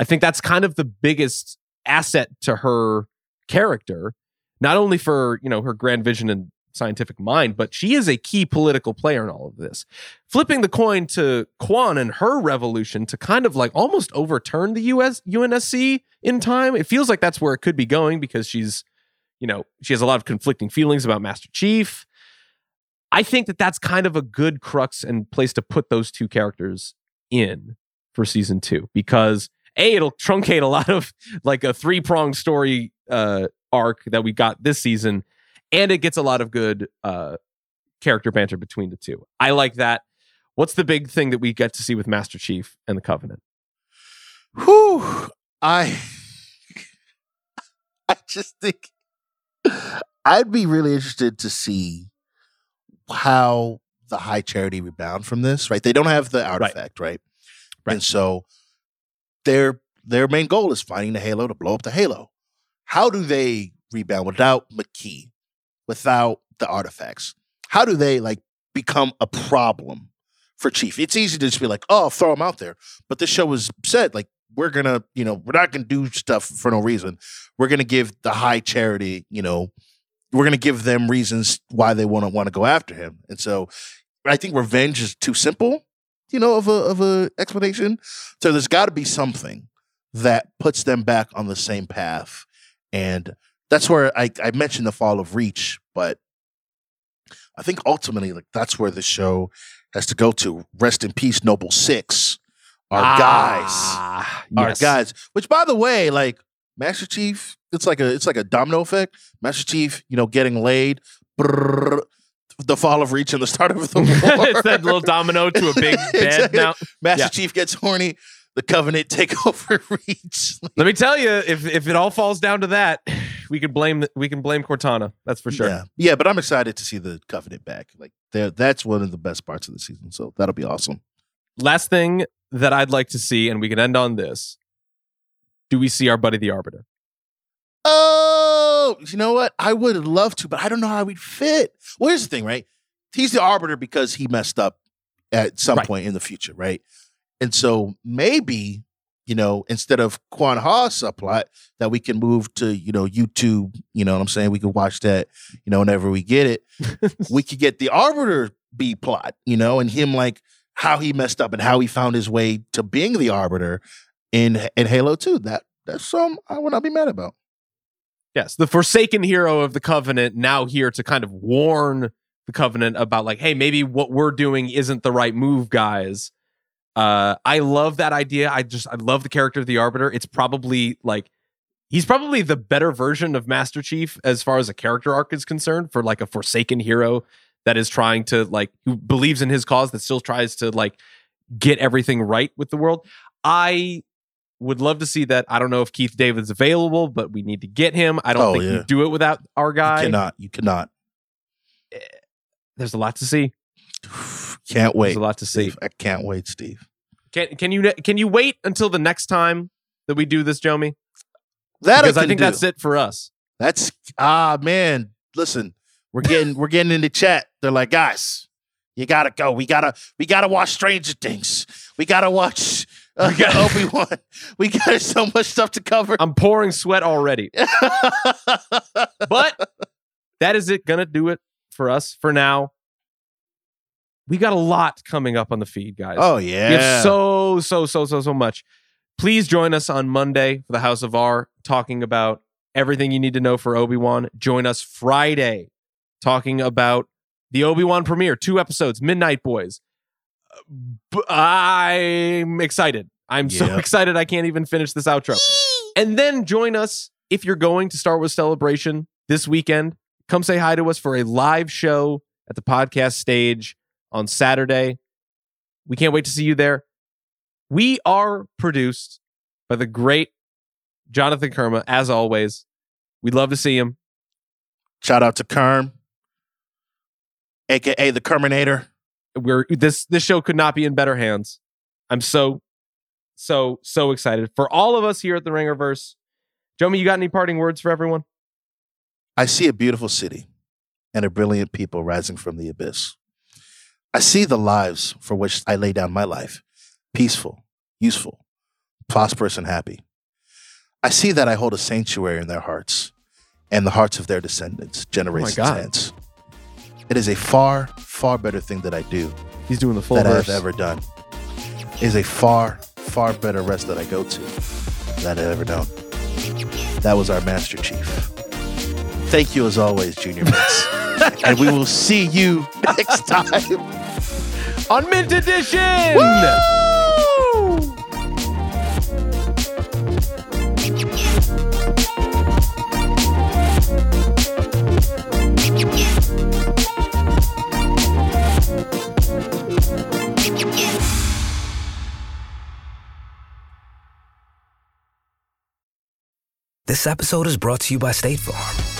I think that's kind of the biggest asset to her character, not only for, you know, her grand vision and scientific mind, but she is a key political player in all of this. Flipping the coin to Kwan and her revolution to kind of like almost overturn the US UNSC in time. It feels like that's where it could be going because she's, you know, she has a lot of conflicting feelings about Master Chief. I think that that's kind of a good crux and place to put those two characters in for season two because a it'll truncate a lot of like a three pronged story uh, arc that we got this season, and it gets a lot of good uh, character banter between the two. I like that. What's the big thing that we get to see with Master Chief and the Covenant? Whew. I <laughs> I just think I'd be really interested to see how the high charity rebound from this, right? They don't have the artifact, right? Right. And so their their main goal is finding the halo to blow up the halo. How do they rebound without Makee, without the artifacts? How do they like become a problem for Chief? It's easy to just be like, oh, throw them out there. But this show was said like we're gonna, you know, we're not gonna do stuff for no reason. We're gonna give the high charity, you know, we're gonna give them reasons why they want to want to go after him. And so I think revenge is too simple, you know, of a of a explanation. So there's got to be something that puts them back on the same path, and that's where I I mentioned the fall of Reach, but I think ultimately like that's where the show has to go to. Rest in peace, Noble Six, our guys Ah, our guys. Which, by the way, like Master Chief, it's like a it's like a domino effect. Master Chief, you know, getting laid, brrr, the fall of Reach and the start of the <laughs> war. it's that little domino to a big <laughs> bed Exactly. now. Master yeah. Chief gets horny. The Covenant take <laughs> over <laughs> Reach. Let me tell you, if if it all falls down to that, we could blame we can blame Cortana. That's for sure. Yeah, yeah, but I'm excited to see the Covenant back. Like, that's one of the best parts of the season. So that'll be awesome. Last thing that I'd like to see, and we can end on this: Do we see our buddy the Arbiter? Oh, you know what? I would love to, but I don't know how we'd fit. Well, here's the thing, right? He's the arbiter because he messed up at some Right. point in the future, right? And so maybe, you know, instead of Kwan Ha subplot, that we can move to, you know, YouTube, you know what I'm saying? We could watch that, you know, whenever we get it. <laughs> we could get the arbiter B plot, you know, and him like how he messed up and how he found his way to being the arbiter in in Halo 2. That that's some I would not be mad about. Yes, the forsaken hero of the Covenant, now here to kind of warn the Covenant about, like, hey, maybe what we're doing isn't the right move, guys. Uh, I love that idea. I just, I love the character of the Arbiter. It's probably like, he's probably the better version of Master Chief as far as a character arc is concerned for like a forsaken hero that is trying to, like, who believes in his cause that still tries to, like, get everything right with the world. I would love to see that. I don't know if Keith David's available, but we need to get him. I don't Oh, think yeah. we do it without our guy. You cannot. You cannot. There's a lot to see. <sighs> Can't wait. There's a lot to see. Steve. I can't wait, Steve. Can can you can you wait until the next time that we do this, Jomi? That Because I can think do. that's it for us. That's ah man. Listen, we're getting we're getting in the chat. They're like, guys, you gotta go. We gotta we gotta watch Stranger Things. We gotta watch uh, Obi Wan. <laughs> We got <laughs> so much stuff to cover. I'm pouring sweat already. <laughs> But that is it. Gonna do it for us for now. We got a lot coming up on the feed, guys. oh yeah. We have so, so, so, so, so much. Please join us on Monday for the House of R, talking about everything you need to know for Obi Wan. Join us Friday, talking about the Obi Wan premiere, two episodes, Midnight Boys. I'm excited. I'm so excited I can't even finish this outro. And then join us if you're going to Star Wars Celebration this weekend. Come say hi to us for a live show at the podcast stage on Saturday. We can't wait to see you there. We are produced by the great Jonathan Kermah, as always. We'd love to see him. Shout out to Kerm, aka the Kerminator. We're this this show could not be in better hands. I'm so, so, so excited for all of us here at the Ringerverse. Jomi, you got any parting words for everyone? I see a beautiful city and a brilliant people rising from the abyss. I see the lives for which I lay down my life peaceful, useful, prosperous, and happy. I see that I hold a sanctuary in their hearts and the hearts of their descendants, oh generations God. hence. It is a far, far better thing that I do He's doing the full that I verse. have ever done. It is a far, far better rest that I go to that I've ever known. That was our Master Chief. Thank you as always, Junior Mints. <laughs> and we will see you next time. on Mint Edition. This episode is brought to you by State Farm.